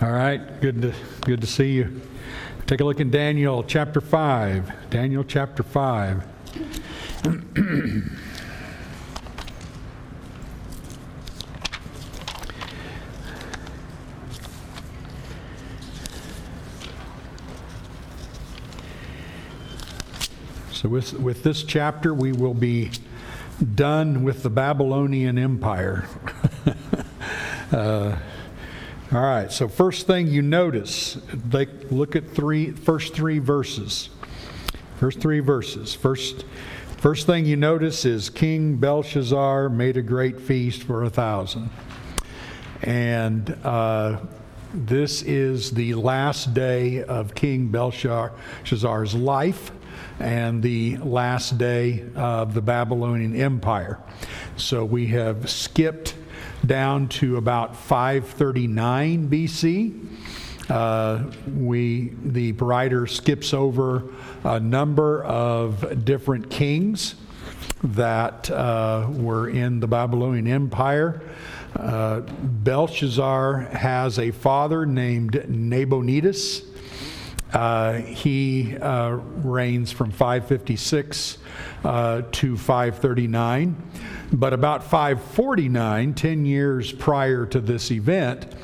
All right, good to, good to see you. Take a look in Daniel chapter 5. Daniel chapter 5. So, with, with this chapter, we will be done with the Babylonian Empire. uh, all right, so first thing you notice, they look at three first three verses. First three verses. First first thing you notice is King Belshazzar made a great feast for a thousand. And uh, this is the last day of King Belshazzar's life and the last day of the Babylonian Empire. So we have skipped down to about 539 BC. Uh, we the writer skips over a number of different kings that uh, were in the Babylonian Empire. Uh, Belshazzar has a father named Nabonidus. Uh, he uh, reigns from 556 uh, to 539. But about 549, 10 years prior to this event,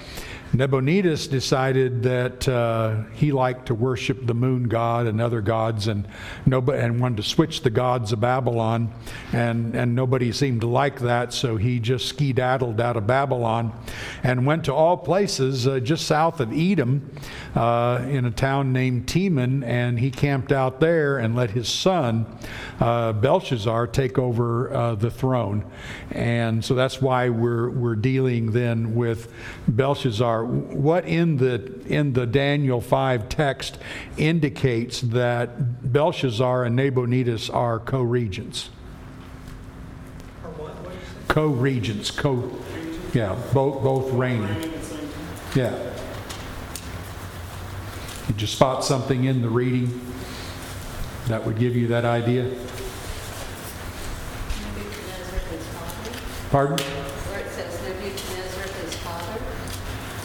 Nabonidus decided that uh, he liked to worship the moon god and other gods, and nobody, and wanted to switch the gods of Babylon, and and nobody seemed to like that, so he just skedaddled out of Babylon, and went to all places uh, just south of Edom, uh, in a town named Teman, and he camped out there and let his son uh, Belshazzar take over uh, the throne, and so that's why we're we're dealing then with Belshazzar what in the in the Daniel 5 text indicates that Belshazzar and Nabonidus are co-regents? Co-regents, co yeah, both both reigning. Yeah. Did you spot something in the reading that would give you that idea? Pardon?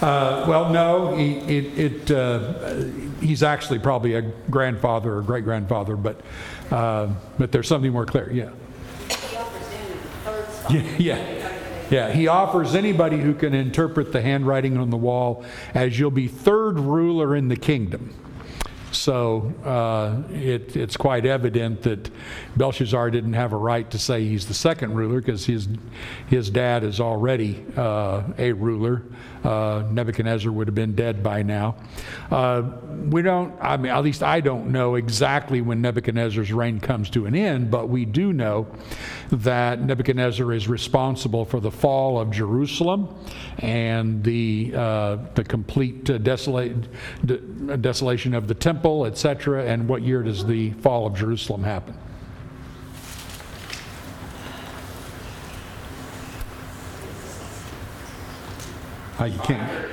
Uh, well, no, he, it, it uh, he's actually probably a grandfather or great grandfather, but, uh, but there's something more clear. Yeah. Yeah, yeah. Yeah, he offers anybody who can interpret the handwriting on the wall as you'll be third ruler in the kingdom. So uh, it, it's quite evident that Belshazzar didn't have a right to say he's the second ruler because his, his dad is already uh, a ruler. Uh, Nebuchadnezzar would have been dead by now. Uh, we don't, I mean, at least I don't know exactly when Nebuchadnezzar's reign comes to an end, but we do know that Nebuchadnezzar is responsible for the fall of Jerusalem and the, uh, the complete uh, desolate, de- desolation of the temple, etc. And what year does the fall of Jerusalem happen? You can't.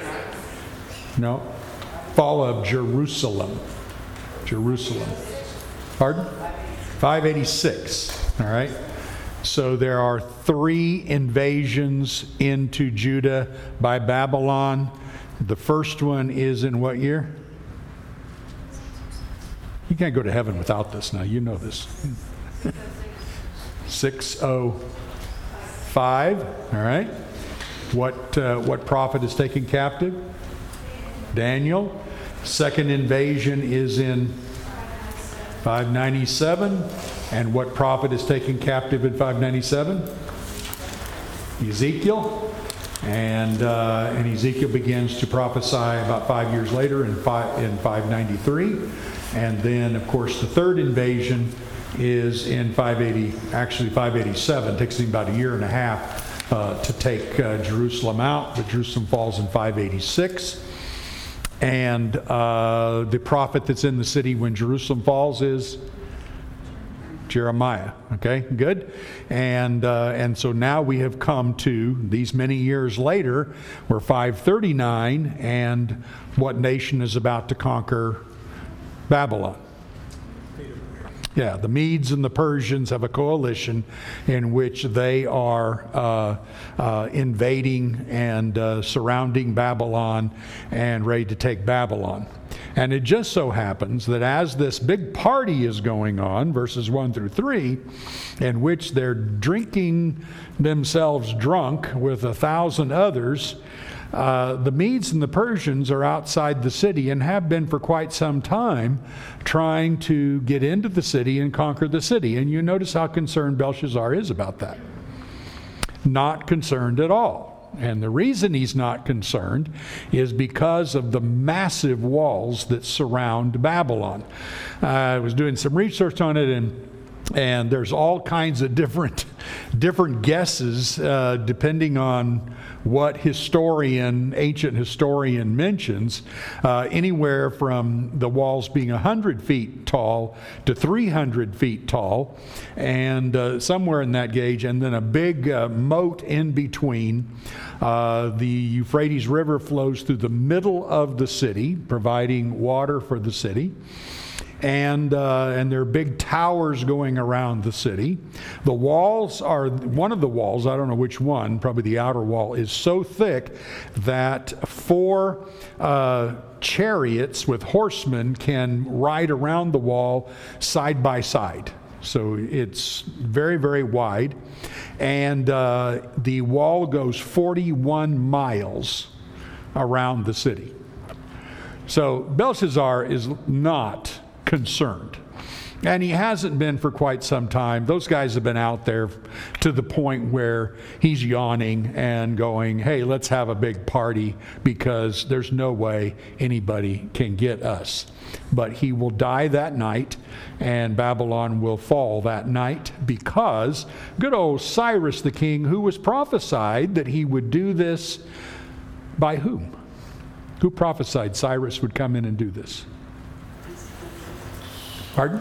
No. Fall of Jerusalem. Jerusalem. Pardon? 586. All right. So there are three invasions into Judah by Babylon. The first one is in what year? You can't go to heaven without this now. You know this. 605. All right. What, uh, what prophet is taken captive? Daniel. Second invasion is in 597. And what prophet is taken captive in 597? Ezekiel. And, uh, and Ezekiel begins to prophesy about five years later in, five, in 593. And then, of course, the third invasion is in 580, actually 587. It takes him about a year and a half uh, to take uh, Jerusalem out, but Jerusalem falls in 586. And uh, the prophet that's in the city when Jerusalem falls is Jeremiah. Okay, good. And uh, and so now we have come to these many years later, we're 539, and what nation is about to conquer Babylon? Yeah, the Medes and the Persians have a coalition in which they are uh, uh, invading and uh, surrounding Babylon and ready to take Babylon. And it just so happens that as this big party is going on, verses 1 through 3, in which they're drinking themselves drunk with a thousand others, uh, the Medes and the Persians are outside the city and have been for quite some time trying to get into the city and conquer the city. And you notice how concerned Belshazzar is about that. Not concerned at all. And the reason he's not concerned is because of the massive walls that surround Babylon. Uh, I was doing some research on it and and there's all kinds of different different guesses uh, depending on what historian ancient historian mentions uh, anywhere from the walls being 100 feet tall to 300 feet tall and uh, somewhere in that gauge and then a big uh, moat in between uh, the euphrates river flows through the middle of the city providing water for the city and uh, and there are big towers going around the city. The walls are one of the walls. I don't know which one. Probably the outer wall is so thick that four. Uh, chariots with horsemen can ride around the wall side by side. So it's very, very wide. And uh, the wall goes 41 miles around the city. So Belshazzar is not concerned. And he hasn't been for quite some time. Those guys have been out there to the point where he's yawning and going, hey, let's have a big party because there's no way anybody can get us. But he will die that night, and Babylon will fall that night because good old Cyrus the king, who was prophesied that he would do this by whom? Who prophesied Cyrus would come in and do this? Pardon?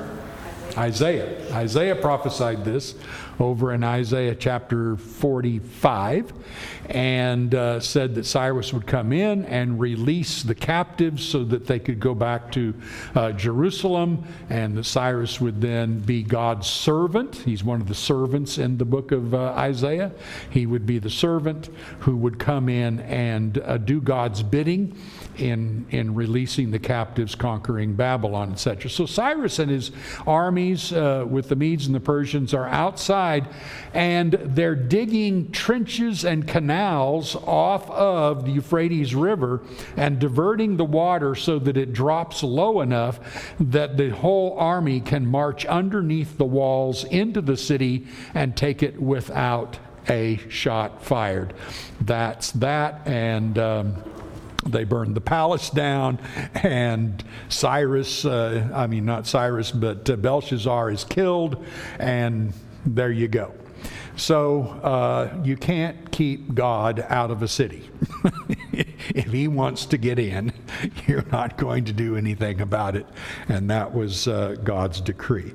Isaiah. Isaiah prophesied this over in Isaiah chapter 45 and uh, said that Cyrus would come in and release the captives so that they could go back to uh, Jerusalem, and that Cyrus would then be God's servant. He's one of the servants in the book of uh, Isaiah. He would be the servant who would come in and uh, do God's bidding in, in releasing the captives, conquering Babylon, etc. So Cyrus and his armies uh, with the Medes and the Persians are outside and they're digging trenches and canals off of the Euphrates River and diverting the water so that it drops low enough that the whole army can march underneath the walls into the city and take it without a shot fired. That's that. And. Um, they burned the palace down, and Cyrus, uh, I mean, not Cyrus, but uh, Belshazzar is killed, and there you go. So uh, you can't keep God out of a city. if he wants to get in, you're not going to do anything about it. And that was uh, God's decree.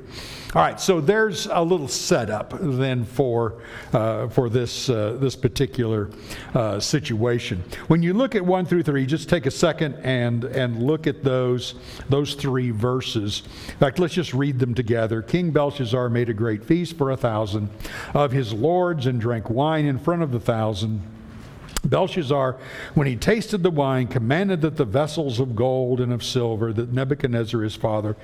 All right, so there's a little setup then for uh, for this uh, this particular uh, situation. When you look at one through three, just take a second and and look at those those three verses. In fact, let's just read them together. King Belshazzar made a great feast for a thousand of his lords and drank wine in front of the thousand. Belshazzar, when he tasted the wine, commanded that the vessels of gold and of silver that Nebuchadnezzar his father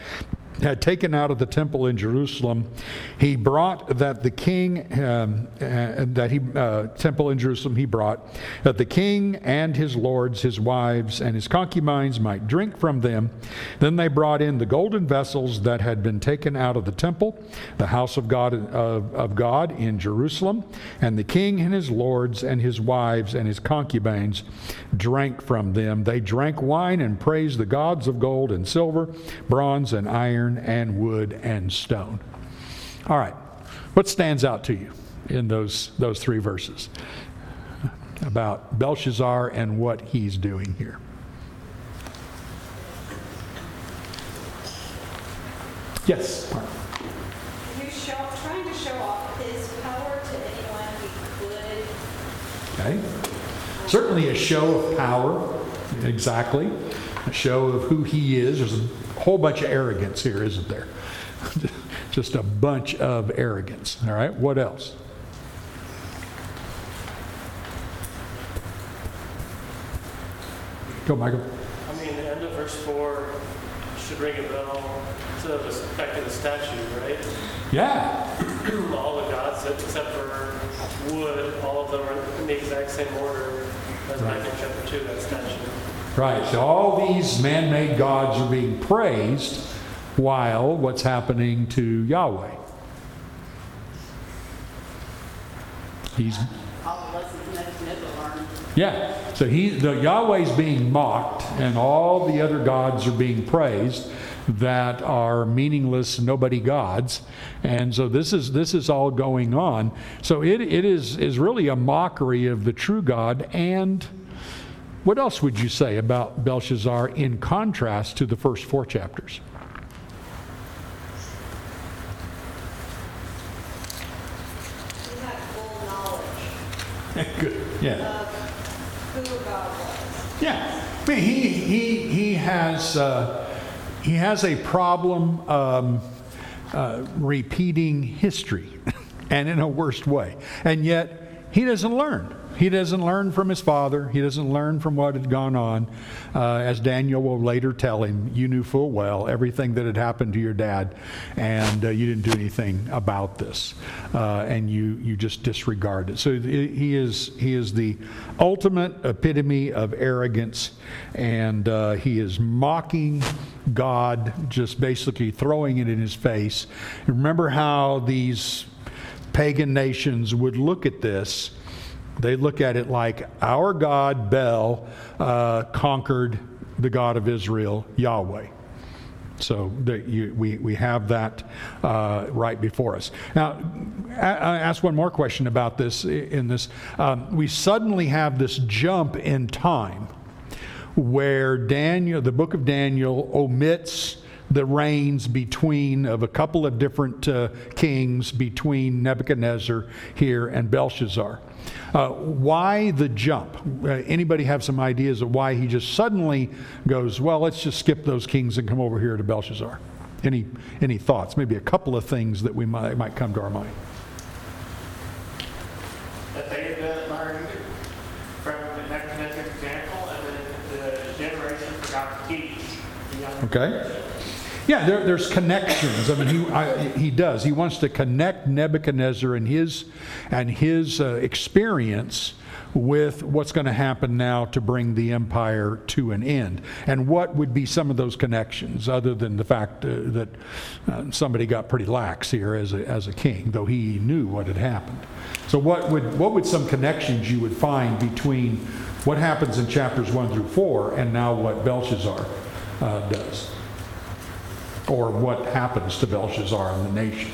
had taken out of the temple in Jerusalem, he brought that the king, um, uh, that he, uh, temple in Jerusalem, he brought that the king and his lords, his wives, and his concubines might drink from them. Then they brought in the golden vessels that had been taken out of the temple, the house of God, of, of God in Jerusalem, and the king and his lords and his wives and his concubines drank from them. They drank wine and praised the gods of gold and silver, bronze and iron iron and wood and stone. All right, what stands out to you in those, those three verses about Belshazzar and what he's doing here? Yes. Show, trying to show off his power to anyone he could. Okay. Certainly a show of power, exactly. A show of who he is. There's a whole bunch of arrogance here, isn't there? just a bunch of arrogance. All right, what else? Go, Michael. I mean, the end of verse 4 should ring a bell to the, back to the statue, right? Yeah. all the gods, except for wood, all of them are in the exact same order as Right. back in chapter 2, that statue. Right. So all these man made gods are being praised while what's happening to Yahweh? He's. Yeah. So he, the Yahweh's being mocked, and all the other gods are being praised that are meaningless, nobody gods. And so this is this is all going on. So it, it is is really a mockery of the true God. And what else would you say about Belshazzar in contrast to the first four chapters? He had full knowledge Good. Yeah. of who God was. Yeah, I mean, he he he has uh, he has a problem um, uh, repeating history, and in a worst way, and yet he doesn't learn. He doesn't learn from his father. He doesn't learn from what had gone on. Uh, as Daniel will later tell him, you knew full well everything that had happened to your dad, and uh, you didn't do anything about this, uh, and you you just disregard it. So he is he is the ultimate epitome of arrogance, and uh, he is mocking God, just basically throwing it in his face. Remember how these pagan nations would look at this they look at it like our God, Bel, uh, conquered the God of Israel, Yahweh. So you, we, we have that uh, right before us. Now, I ask one more question about this in this. Um, we suddenly have this jump in time where Daniel, the book of Daniel, omits the reigns between of a couple of different uh, kings between Nebuchadnezzar here and Belshazzar. Uh, why the jump? Uh, anybody have some ideas of why he just suddenly goes, well, let's just skip those kings and come over here to Belshazzar? Any any thoughts? Maybe a couple of things that we might might come to our mind. that they had learned from Nebuchadnezzar's example, and then the generation forgot to teach. Okay. Yeah, there, there's connections. I mean, he, I, he does. He wants to connect Nebuchadnezzar and his and his uh, experience with what's going to happen now to bring the empire to an end. And what would be some of those connections, other than the fact uh, that uh, somebody got pretty lax here as a, as a king, though he knew what had happened. So, what would what would some connections you would find between what happens in chapters one through four and now what Belshazzar uh, does? Or what happens to Belshazzar and the nation.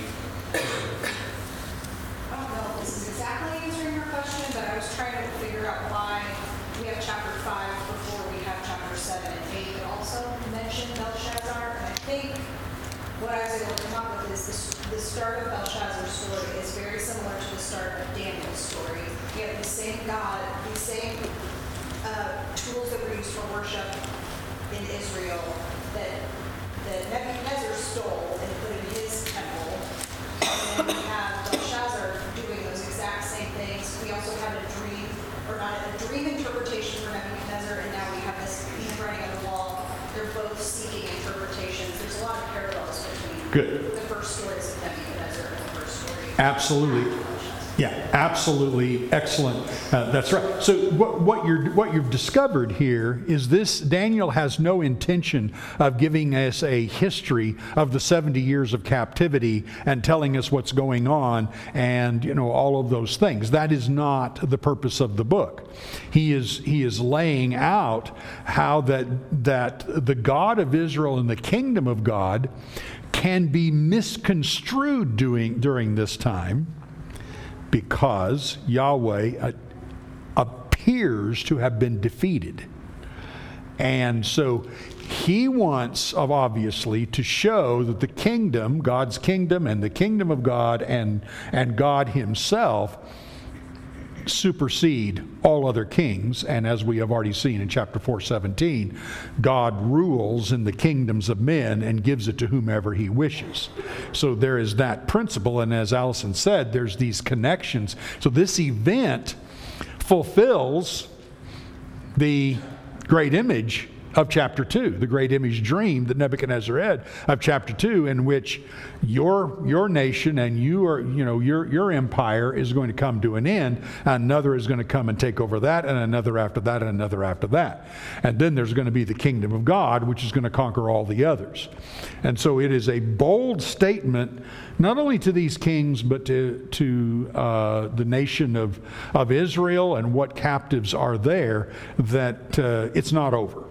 I don't know if this is exactly answering your question, but I was trying to figure out why we have chapter five before we have chapter seven and eight that also mention Belshazzar. And I think what I was able to come up with is the start of Belshazzar's story is very similar to the start of Daniel's story. We have the same God, the same uh, tools that were used for worship in Israel that, that Nebuchadnezzar stole and put in his temple. And then we have Belshazzar doing those exact same things. We also have a dream, or not a dream interpretation for Nebuchadnezzar, and now we have this handwriting on the wall. They're both seeking interpretations. There's a lot of parallels between Good. the first stories of Nebuchadnezzar and the first story. Absolutely. Yeah, absolutely excellent. Uh, that's right. So what, what you're what you've discovered here is this Daniel has no intention of giving us a history of the 70 years of captivity and telling us what's going on and you know all of those things. That is not the purpose of the book. He is he is laying out how that that the God of Israel and the kingdom of God can be misconstrued doing, during this time because Yahweh uh, appears to have been defeated. And so he wants, obviously, to show that the kingdom, God's kingdom, and the kingdom of God, and, and God Himself supersede all other kings. And as we have already seen in chapter 417, God rules in the kingdoms of men and gives it to whomever he wishes. So there is that principle. And as Allison said, there's these connections. So this event fulfills the great image of chapter 2, the great image dream that Nebuchadnezzar had of chapter 2 in which your your nation and you are, you know, your your empire is going to come to an end, another is going to come and take over that and another after that and another after that. And then there's going to be the kingdom of God which is going to conquer all the others. And so it is a bold statement not only to these kings but to to uh, the nation of of Israel and what captives are there that uh, it's not over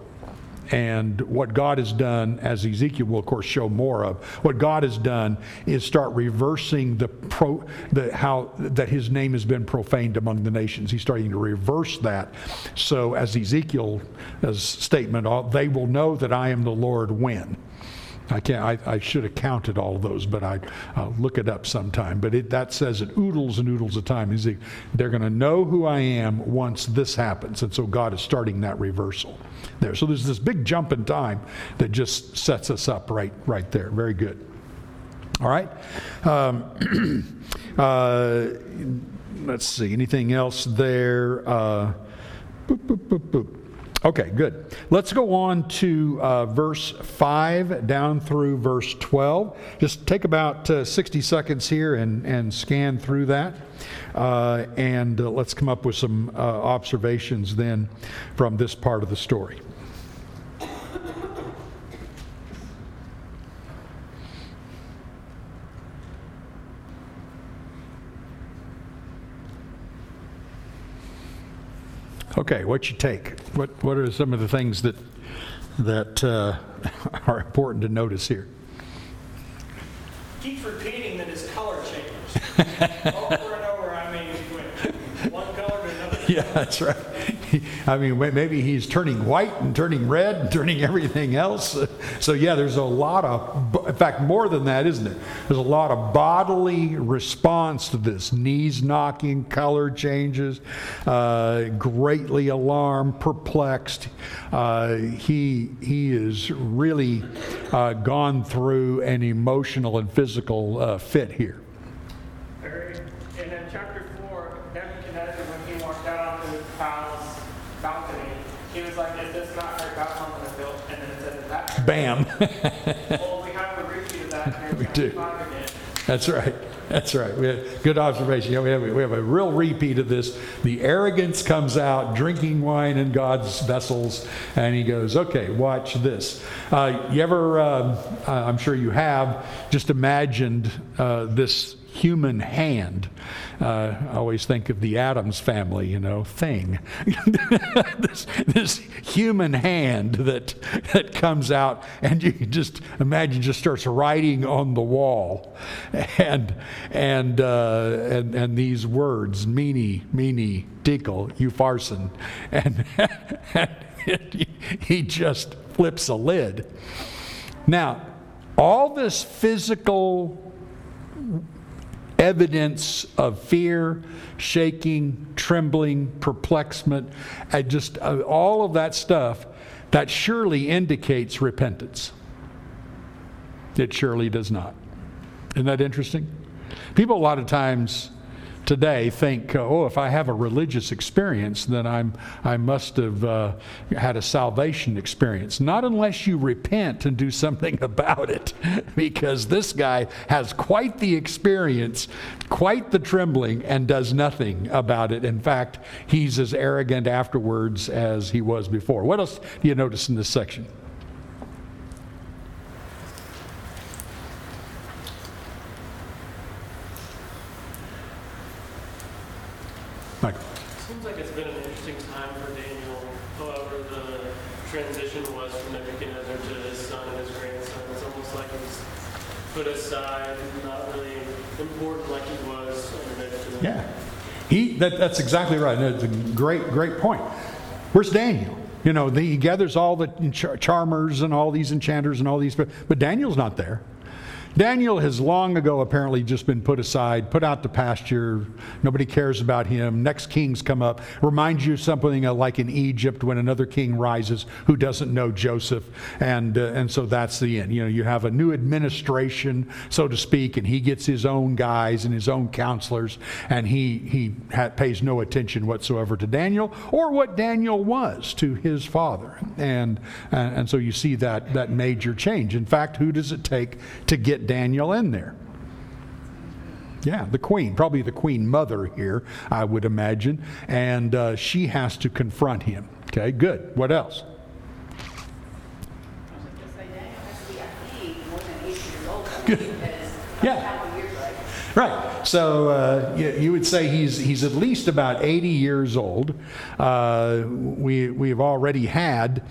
and what God has done, as Ezekiel will of course show more of, what God has done is start reversing the pro, the how that His name has been profaned among the nations. He's starting to reverse that. So, as Ezekiel's statement, uh, they will know that I am the Lord when. I can't. I, I should have counted all those, but I, I'll look it up sometime. But it, that says it oodles and oodles of time. He's, they're going to know who I am once this happens, and so God is starting that reversal there. So there's this big jump in time that just sets us up right, right there. Very good. All right. Um, uh, let's see. Anything else there? Uh, boop, boop, boop. Okay, good. Let's go on to uh, verse 5 down through verse 12. Just take about uh, 60 seconds here and, and scan through that. Uh, and uh, let's come up with some uh, observations then from this part of the story. Okay, what you take? What what are some of the things that that uh, are important to notice here? Keeps repeating that his color changes. over and over, I mean, with one color to another. Yeah, that's right. I mean, maybe he's turning white and turning red and turning everything else. So, yeah, there's a lot of, in fact, more than that, isn't it? There's a lot of bodily response to this knees knocking, color changes, uh, greatly alarmed, perplexed. Uh, he, he is really uh, gone through an emotional and physical uh, fit here. Very- And then chapter four, Nebuchadnezzar, when he walked out onto his palace balcony, he was like, is this not our God I'm gonna build? And then it said, is that? Bam. Well, we have a repeat of that We do. That's right. That's right. We have, good observation. Yeah, we have, we have a real repeat of this. The arrogance comes out, drinking wine in God's vessels, and he goes, "Okay, watch this." Uh, you ever? Um, uh, I'm sure you have. Just imagined uh, this human hand. Uh, I always think of the Addams family, you know, thing. this, this human hand that that comes out, and you just imagine just starts writing on the wall, and and uh, and and these words, meanie, meanie, tickle, you farson, and, and he just flips a lid. Now, all this physical evidence of fear, shaking, trembling, perplexment, and just uh, all of that stuff, that surely indicates repentance. It surely does not. Isn't that interesting? People a lot of times today think, uh, oh, if I have a religious experience, then I'm, I must have uh, had a salvation experience. Not unless you repent and do something about it, because this guy has quite the experience, quite the trembling, and does nothing about it. In fact, he's as arrogant afterwards as he was before. What else do you notice in this section? Michael. Seems like it's been an interesting time for Daniel. However, the transition was from Nebuchadnezzar to his son and his grandson. It's almost like he's put aside, not really important like he was under Nebuchadnezzar. Yeah. He, that, that's exactly right. That's a great, great point. Where's Daniel? You know, the, he gathers all the char- charmers and all these enchanters and all these, but, but Daniel's not there. Daniel has long ago apparently just been put aside, put out to pasture. Nobody cares about him. Next kings come up. Reminds you of something uh, like in Egypt when another king rises who doesn't know Joseph, and uh, and so that's the end. You know, you have a new administration, so to speak, and he gets his own guys and his own counselors, and he he ha- pays no attention whatsoever to Daniel or what Daniel was to his father, and and, and so you see that that major change. In fact, who does it take to get Daniel in there? Yeah, the queen, probably the queen mother here, I would imagine, and uh, she has to confront him. Okay, good. What else? I was just say, Daniel has to be, I think, more than eighty years old. Because, Yeah. how many years, right? So uh, you, you would say he's he's at least about 80 years old. Uh, we we've already had.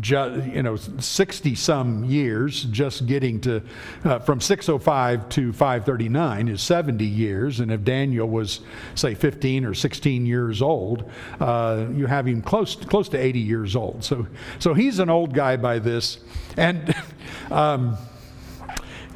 Ju- you know, 60 some years just getting to uh, from 605 to 539 is 70 years. And if Daniel was, say, 15 or 16 years old, uh, you have him close, close to 80 years old. So, so he's an old guy by this. And um,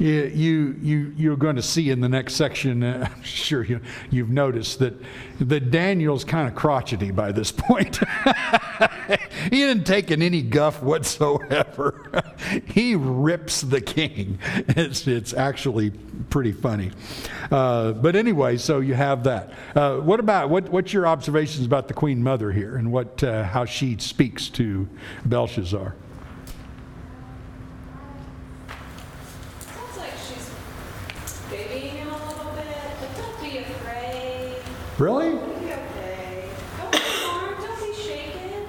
you, you, you, you're going to see in the next section, uh, I'm sure you, you've noticed that, that Daniel's kind of crotchety by this point. he didn't take in any guff whatsoever. he rips the king. It's, it's actually pretty funny. Uh, but anyway, so you have that. Uh, what about, what, what's your observations about the Queen Mother here and what, uh, how she speaks to Belshazzar? Sounds like she's babying him a little bit, but don't be afraid. Really? It'll be okay. Don't be alarmed, don't be shaken.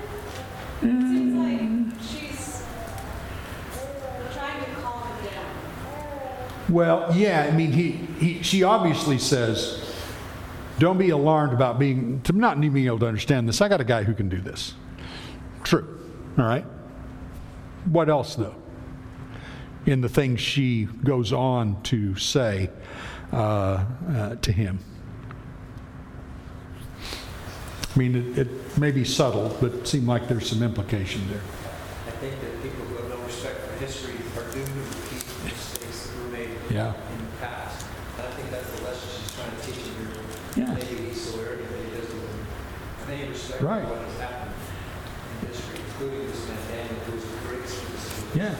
Seems like she's trying to calm him down. Well, yeah, I mean, he, he, she obviously says, don't be alarmed about being, to not being able to understand this. I got a guy who can do this. True. All right. What else, though? In the things she goes on to say uh, uh, to him. I mean, it, it may be subtle, but it seemed like there's some implication there. I think that people who have no respect for history are doomed to repeat mistakes that were made Yeah. in the past. And I think that's the lesson she's trying to teach here. Yeah. Maybe he's arrogant that he doesn't have any respect Right. what has happened in history, including this man Daniel, who was the greatest of Yeah.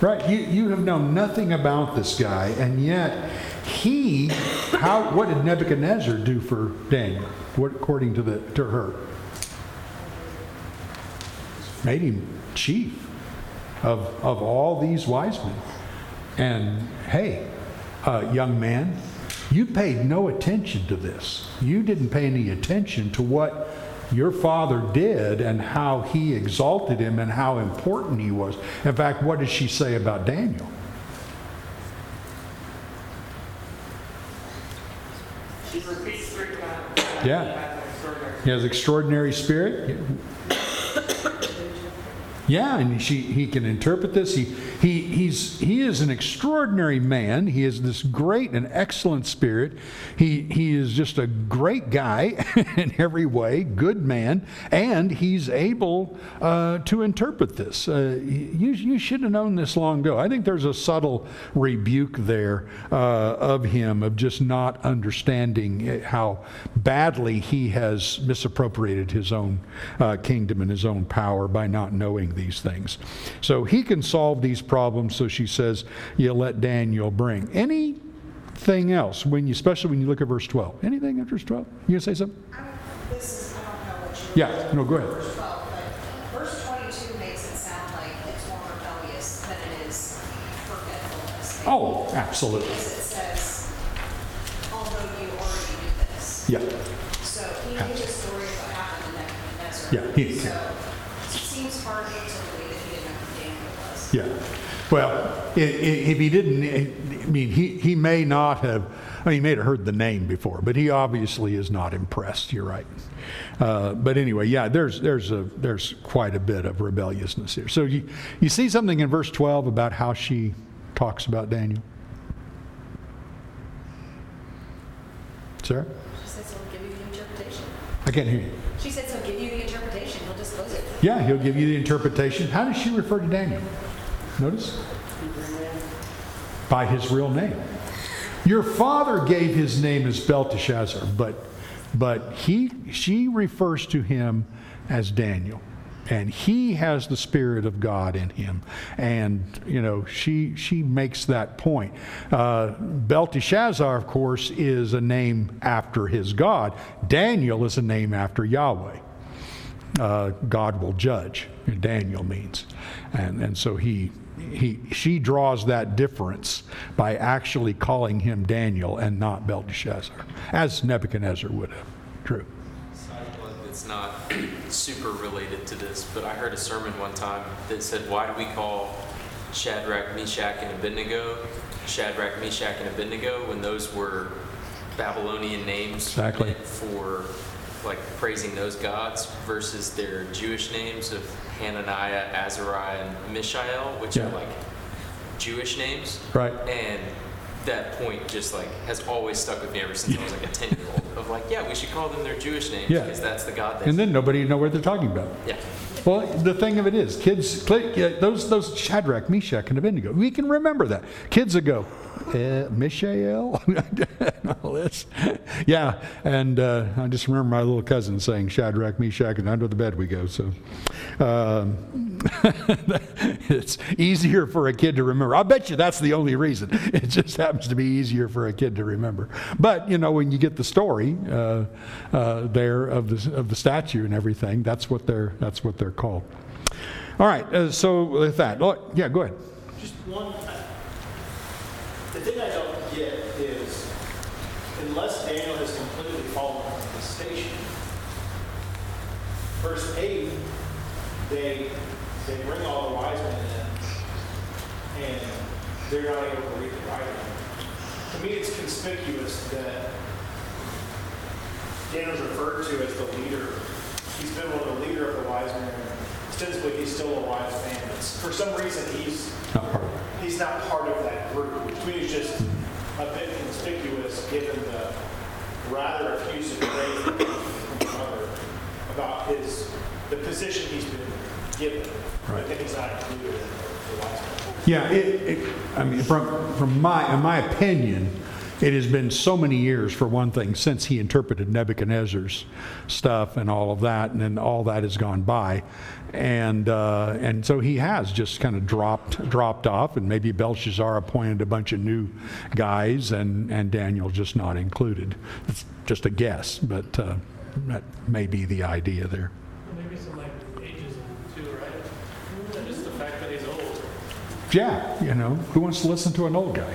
Right. You, you have known nothing about this guy, and yet he, how, what did Nebuchadnezzar do for Daniel, what, according to, the, to her? Made him chief of, of all these wise men. And hey, uh, young man, you paid no attention to this. You didn't pay any attention to what your father did and how he exalted him and how important he was. In fact, what does she say about Daniel? She repeats three times. Yeah. He has extraordinary He has extraordinary spirit. Yeah, and she, he can interpret this. He, he, he's, he is an extraordinary man. He has this great and excellent spirit. He, he is just a great guy in every way, good man, and he's able uh, to interpret this. Uh, you, you should have known this long ago. I think there's a subtle rebuke there uh, of him of just not understanding how badly he has misappropriated his own uh, kingdom and his own power by not knowing these things. So he can solve these problems. So she says, "You let Daniel bring anything else when you, especially when you look at verse 12. Anything after verse 12? You gonna say something? I don't- This is, I don't know what you. Yeah. No, go ahead. Verse 12, verse 22 makes it sound like it's more rebellious than it is forgetfulness. Oh, absolutely. Because it says, although you already knew this. Yeah. So he knew the story of what happened to Nebuchadnezzar. Yeah, he- So seems hard to believe that he didn't know who Daniel was. Yeah. Well, i- i- if he didn't, I mean, he, he may not have, I mean, he may have heard the name before, but he obviously is not impressed. You're right. Uh, but anyway, yeah, there's, there's, a, there's quite a bit of rebelliousness here. So you, you see something in verse 12 about how she talks about Daniel? Sarah? She said, so give you the interpretation. I can't hear you. She said, so give you the interpretation, it. Yeah, he'll give you the interpretation. How does she refer to Daniel? Notice? by his real name. Your father gave his name as Belteshazzar, but but he she refers to him as Daniel. And he has the spirit of God in him, and you know she she makes that point. Uh, Belteshazzar, of course, is a name after his God. Daniel is a name after Yahweh uh, God will judge. Daniel means, and and so he he she draws that difference by actually calling him Daniel and not Belteshazzar, as Nebuchadnezzar would have. True. It's not super related to this, but I heard a sermon one time that said, Why do we call Shadrach, Meshach, and Abednego Shadrach, Meshach, and Abednego when those were Babylonian names Exactly. meant for like praising those gods versus their Jewish names of Hananiah, Azariah, and Mishael, which Yeah. are like Jewish names. Right. And that point just like has always stuck with me ever since I was like a 10 year old of like, yeah, we should call them their Jewish names Yeah. because that's the God And then nobody know what they're talking about. yeah. Well, the thing of it is, kids, those those Shadrach, Meshach, and Abednego, we can remember that. Kids that go, uh, Mishael, and all this. Yeah, and uh, I just remember my little cousin saying Shadrach, Meshach, and under the bed we go. So um, it's easier for a kid to remember. I bet you that's the only reason. It just happens to be easier for a kid to remember. But you know, when you get the story uh, uh, there of the of the statue and everything, that's what they're that's what they're called. All right. Uh, so with that, oh, yeah, go ahead. Just one, the thing I don't get is, unless Daniel has completely fallen from the station, verse 8, they, they bring all the wise men in, and they're not able to read the writing. To me, it's conspicuous that Daniel's referred to as the leader. He's been one of the leader of the wise men. And ostensibly, he's still a wise man. but For some reason, he's Not part of it. he's not part of that group, which to me is just a bit conspicuous given the rather effusive praise that from his mother about his, the position he's been given. I Right. think he's not included in the last one. Yeah, it, it, I mean, from, from my, in my opinion, it has been so many years, for one thing, since he interpreted Nebuchadnezzar's stuff and all of that, and then all that has gone by. And, uh, and so he has just kind of dropped, dropped off, and maybe Belshazzar appointed a bunch of new guys, and, and Daniel just not included. It's just a guess, but uh, that may be the idea there. Maybe some like ages too, right? Just the fact that he's old. Yeah, you know, who wants to listen to an old guy?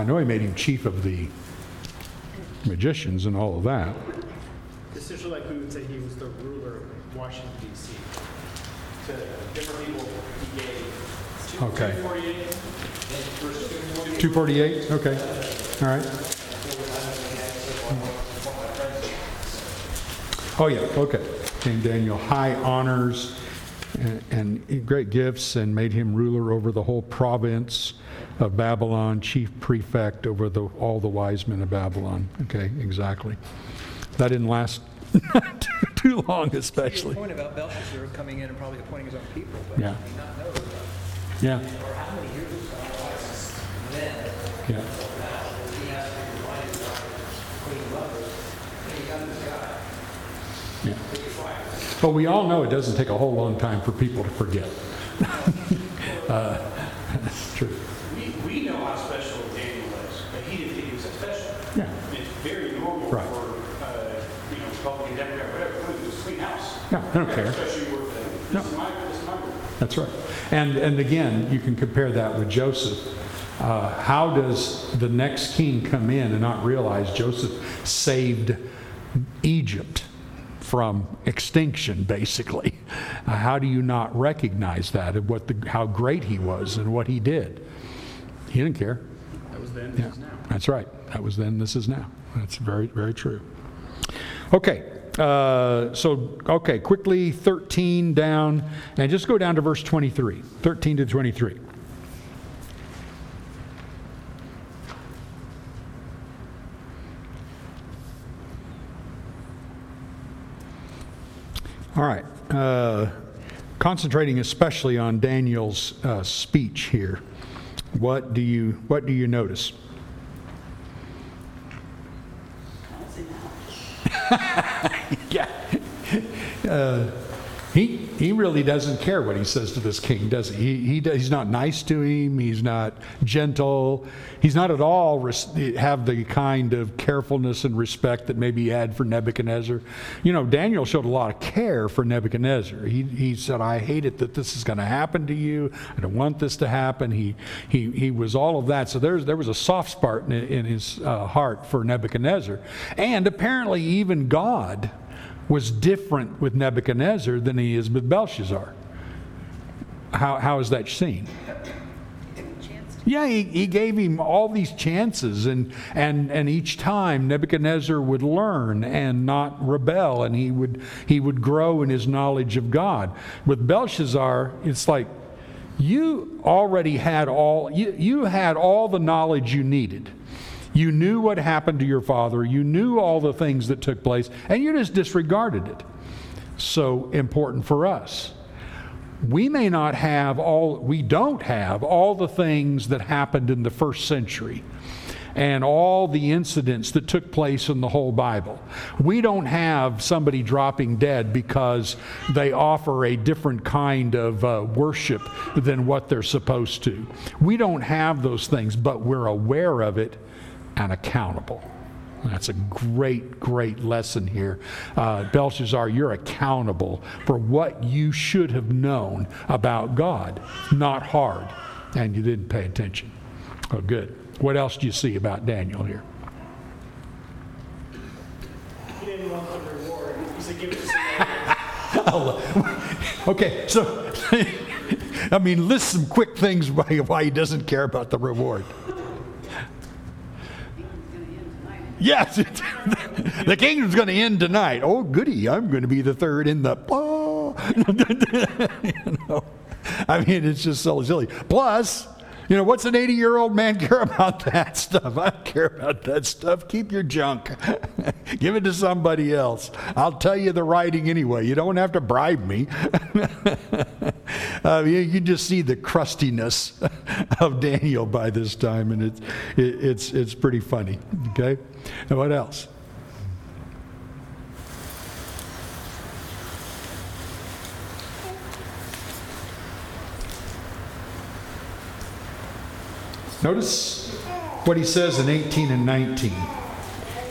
I know he made him chief of the magicians and all of that. Essentially, like we would say he was the ruler of Washington DC. To different people he gave. two- Okay. 248, 248? Okay. All right. Oh, yeah, okay. Gave Daniel high honors and, and great gifts and made him ruler over the whole province of Babylon, chief prefect over the, all the wise men of Babylon. Okay, exactly. That didn't last too, long, especially. point about Belshazzar coming in and probably appointing his own people, but Yeah. he did not know Yeah, or how many years ago then yeah. he has to be reminded Queen Mother, he got this guy, Yeah. But we all know it doesn't take a whole long time for people to forget. uh, true. We, we know how special Daniel was, but he didn't think he was that special. Yeah. It's very normal Right. for, uh, you know, Republican, Democrat, whatever, it was a Yeah, I don't care. No. this is my, this is my group. That's right. And, and again, you can compare that with Joseph. Uh, how does the next king come in and not realize Joseph saved Egypt from extinction, basically? Uh, how do you not recognize that and what the, how great he was and what he did? He didn't care. That was then, Yeah, this is now. That's right. That was then, this is now. That's very, very true. Okay, uh, so, okay, quickly 13 down, and just go down to verse 23. 13 to 23. All right. Uh, concentrating especially on Daniel's uh, speech here. What do you what do you notice? I don't see now. Yeah. Uh, he, he really doesn't care what he says to this king, does he? He, he? He's not nice to him. He's not gentle. He's not at all res- have the kind of carefulness and respect that maybe he had for Nebuchadnezzar. You know, Daniel showed a lot of care for Nebuchadnezzar. He, he said, I hate it that this is going to happen to you. I don't want this to happen. He, he, he was all of that. So there's, there was a soft spot in, in his uh, heart for Nebuchadnezzar. And apparently, even God was different with Nebuchadnezzar than he is with Belshazzar. How, how is that seen? Yeah, he, he gave him all these chances, and, and, and each time Nebuchadnezzar would learn and not rebel, and he would, he would grow in his knowledge of God. With Belshazzar, it's like you already had all, you, you had all the knowledge you needed. You knew what happened to your father, you knew all the things that took place, and you just disregarded it. So important for us we may not have all, we don't have all the things that happened in the first century and all the incidents that took place in the whole Bible. We don't have somebody dropping dead because they offer a different kind of uh, worship than what they're supposed to. We don't have those things, but we're aware of it and accountable. That's a great, great lesson here. Uh, Belshazzar, you're accountable for what you should have known about God. Not hard. And you didn't pay attention. Oh, good. What else do you see about Daniel here? He didn't want the reward. He said, give it okay, so, I mean, list some quick things why he doesn't care about the reward. Yes, the kingdom's going to end tonight. Oh, goody, I'm going to be the third in the. Oh. you know, I mean, it's just so silly. Plus, you know, what's an 80 year old man care about that stuff? I don't care about that stuff. Keep your junk, give it to somebody else. I'll tell you the writing anyway. You don't have to bribe me. uh, you, you just see the crustiness of Daniel by this time, and it's, it, it's, it's pretty funny. Okay? And what else? Notice what he says in 18 and 19.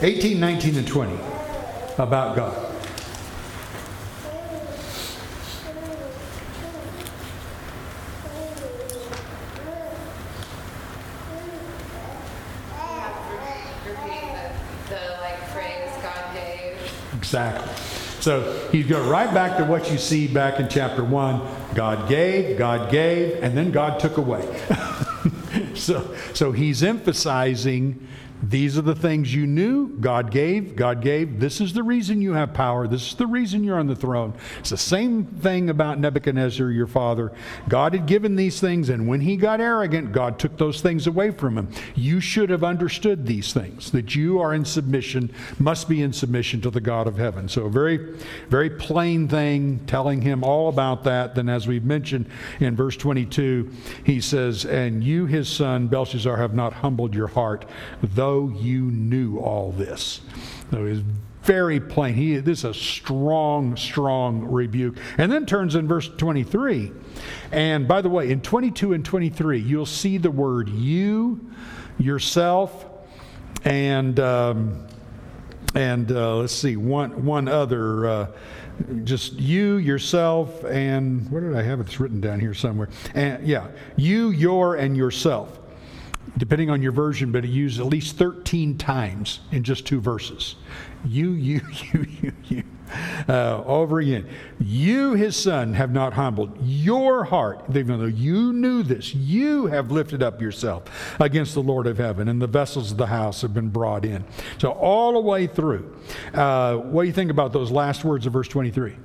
18, 19, and 20 about God. Exactly. So he's going right back to what you see back in chapter 1. God gave, God gave, and then God took away. so, so he's emphasizing these are the things you knew. God gave, God gave. This is the reason you have power. This is the reason you're on the throne. It's the same thing about Nebuchadnezzar, your father. God had given these things, and when he got arrogant, God took those things away from him. You should have understood these things, that you are in submission, must be in submission to the God of heaven. So, a very, very plain thing, telling him all about that. Then, as we've mentioned in verse 22, he says, And you, his son, Belshazzar, have not humbled your heart, though you knew all this. So it's very plain. He, this is a strong, strong rebuke. And then turns in verse 23. And by the way, in 22 and 23, you'll see the word you, yourself, and. Um, and uh, let's see one one other uh, just you yourself and what did i have it's written down here somewhere and yeah you your and yourself depending on your version but it used at least 13 times in just two verses you you you you you uh, over again. You, his son, have not humbled your heart, even though you knew this. You have lifted up yourself against the Lord of heaven, and the vessels of the house have been brought in. So, all the way through. Uh, what do you think about those last words of verse 23?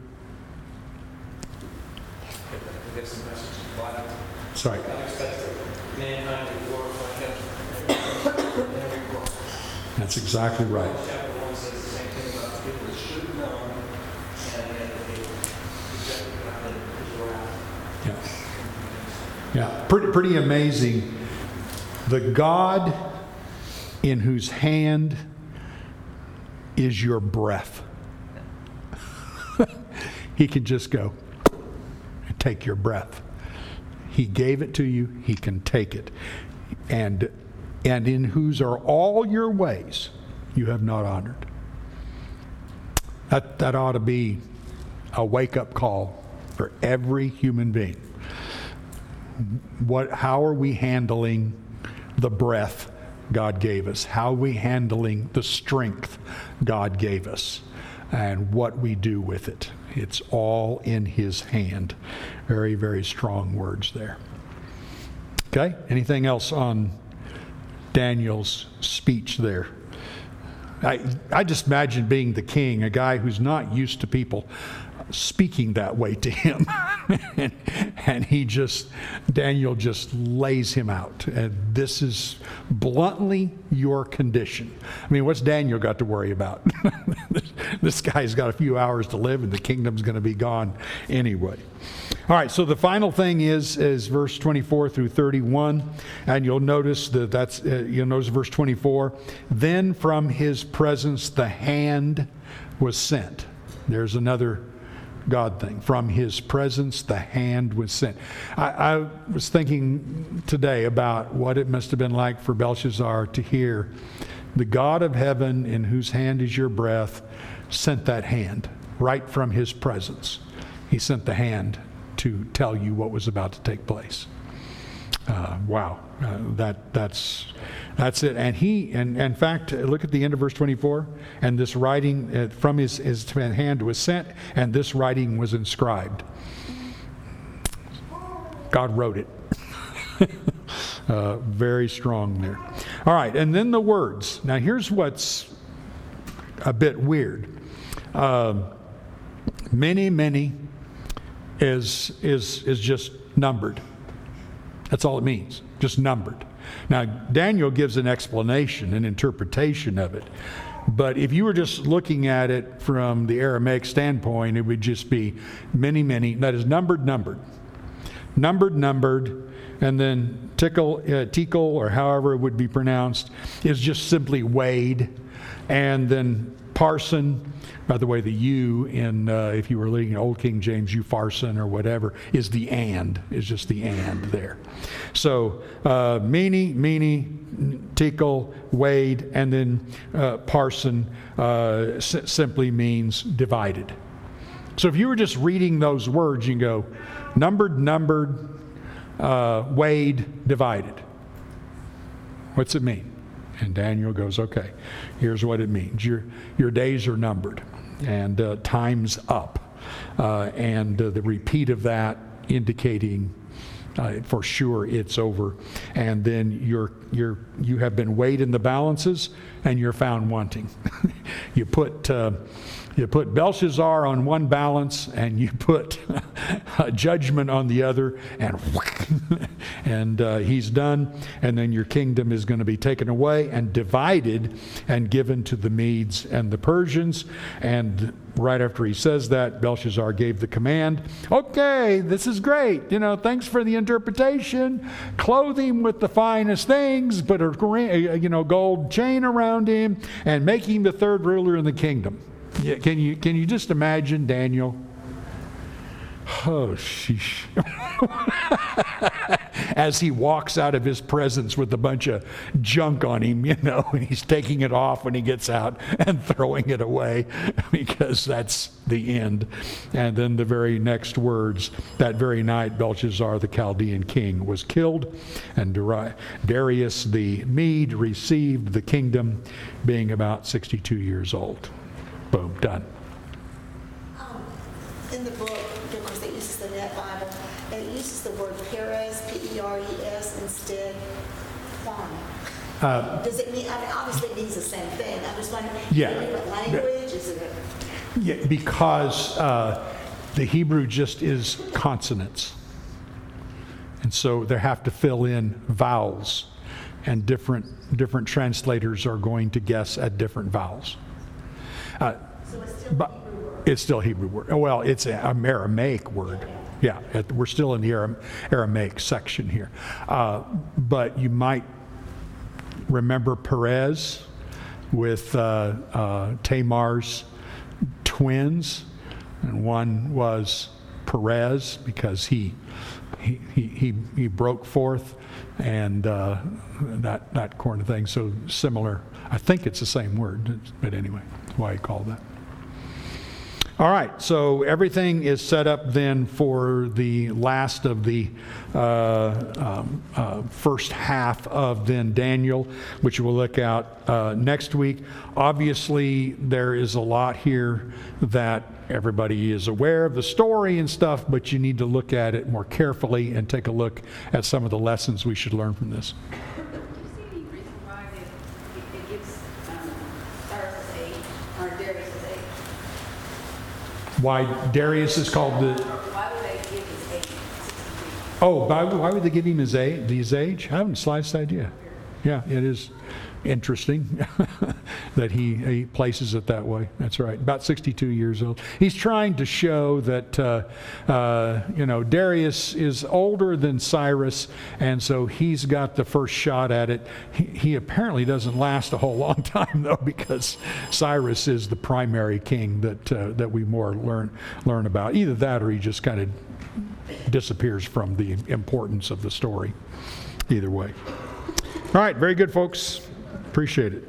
That's the message of the Bible. Sorry. God expects mankind to glorify him. in every book. That's exactly right. Chapter one says the same thing about the people that should have known, and yet they rejected God and exactly right. Yeah. Yeah. Pretty, pretty amazing. The God in whose hand is your breath. he can just go and take your breath. He gave it to you, he can take it. And and in whose are all your ways you have not honored. That that ought to be a wake-up call for every human being what how are we handling the breath God gave us? How are we handling the strength God gave us? And what we do with it. It's all in his hand. Very, very strong words there. Okay? Anything else on Daniel's speech there? I, I just imagine being the king, a guy who's not used to people speaking that way to him. and, and he just, Daniel just lays him out. And this is bluntly your condition. I mean, what's Daniel got to worry about? this guy's got a few hours to live and the kingdom's going to be gone anyway. All right, so the final thing is is verse 24 through 31, and you'll notice that that's uh, you'll notice verse 24. Then from his presence the hand was sent. There's another God thing. From his presence, the hand was sent. I, I, was thinking today about what it must have been like for Belshazzar to hear the God of heaven, in whose hand is your breath, sent that hand right from his presence. He sent the hand to tell you what was about to take place. Uh, wow, uh, that that's that's it. And he, and, in fact, look at the end of verse 24. And this writing uh, from his, his hand was sent, and this writing was inscribed. God wrote it. uh, very strong there. All right, and then the words. Now, here's what's a bit weird. Um, mene, mene is is is just numbered. That's all it means, just numbered. Now, Daniel gives an explanation, an interpretation of it. But if you were just looking at it from the Aramaic standpoint, it would just be mene, mene, that is numbered, numbered. Numbered, numbered, and then tekel, uh, tekel, or however it would be pronounced, is just simply weighed. And then parsin, by the way, the U in, uh, if you were reading Old King James, upharsin or whatever, is the and, is just the and there. So, uh, mene, tekel, weighed, and then uh, parsin uh, simply means divided. So if you were just reading those words, you can go numbered, numbered, uh, weighed, divided. What's it mean? And Daniel goes, okay, here's what it means. Your, your days are numbered and uh, time's up. Uh, and uh, the repeat of that indicating uh, for sure it's over. And then you're, you're, you have been weighed in the balances and you're found wanting. you put. Uh, you put Belshazzar on one balance and you put judgment on the other, and and uh, he's done. And then your kingdom is going to be taken away and divided and given to the Medes and the Persians. And right after he says that, Belshazzar gave the command okay, this is great. You know, thanks for the interpretation. Clothe him with the finest things, put a you know, gold chain around him, and make him the third ruler in the kingdom. Yeah, can you can you just imagine Daniel? Oh, sheesh. As he walks out of his presence with a bunch of junk on him, you know, and he's taking it off when he gets out and throwing it away because that's the end. And then the very next words that very night, Belshazzar, the Chaldean king, was killed, and Darius the Mede received the kingdom, being about 62 years old. Boom, done. in the book, of course, it uses the Net Bible, and it uses the word Peres, P-E-R-E-S, instead. Why? Uh, Does it mean, I mean, obviously it means the same thing. I'm just wondering, is Yeah. it a different language? Is it a? Yeah, because uh, the Hebrew just is consonants. And so they have to fill in vowels, and different, different translators are going to guess at different vowels. Uh, But it's still Hebrew word. Well, it's an Aramaic word. Yeah, it- we're still in the Aram- Aramaic section here. Uh, But you might remember Perez with uh, uh, Tamar's twins, and one was Perez because he he he, he, broke forth, and uh, that that of thing. So similar. I think it's the same word, but anyway, that's why he called that. All right, so everything is set up then for the last of the uh, um, uh, first half of then Daniel, which we'll look at uh, next week. Obviously, there is a lot here that everybody is aware of the story and stuff, but you need to look at it more carefully and take a look at some of the lessons we should learn from this. Do you see any reason why it, it- it gives um, Cyrus's age, or Darius's age? Why Darius is called the. Oh, why, why would they give him his age? His age? I haven't the slightest idea. Yeah, it is interesting that he, he places it that way. That's right. About 62 years old. He's trying to show that, uh, uh, you know, Darius is older than Cyrus, and so he's got the first shot at it. He, he apparently doesn't last a whole long time, though, because Cyrus is the primary king that, uh, that we more learn, learn about. Either that or he just kind of disappears from the importance of the story. Either way. All right, very good, folks. Appreciate it.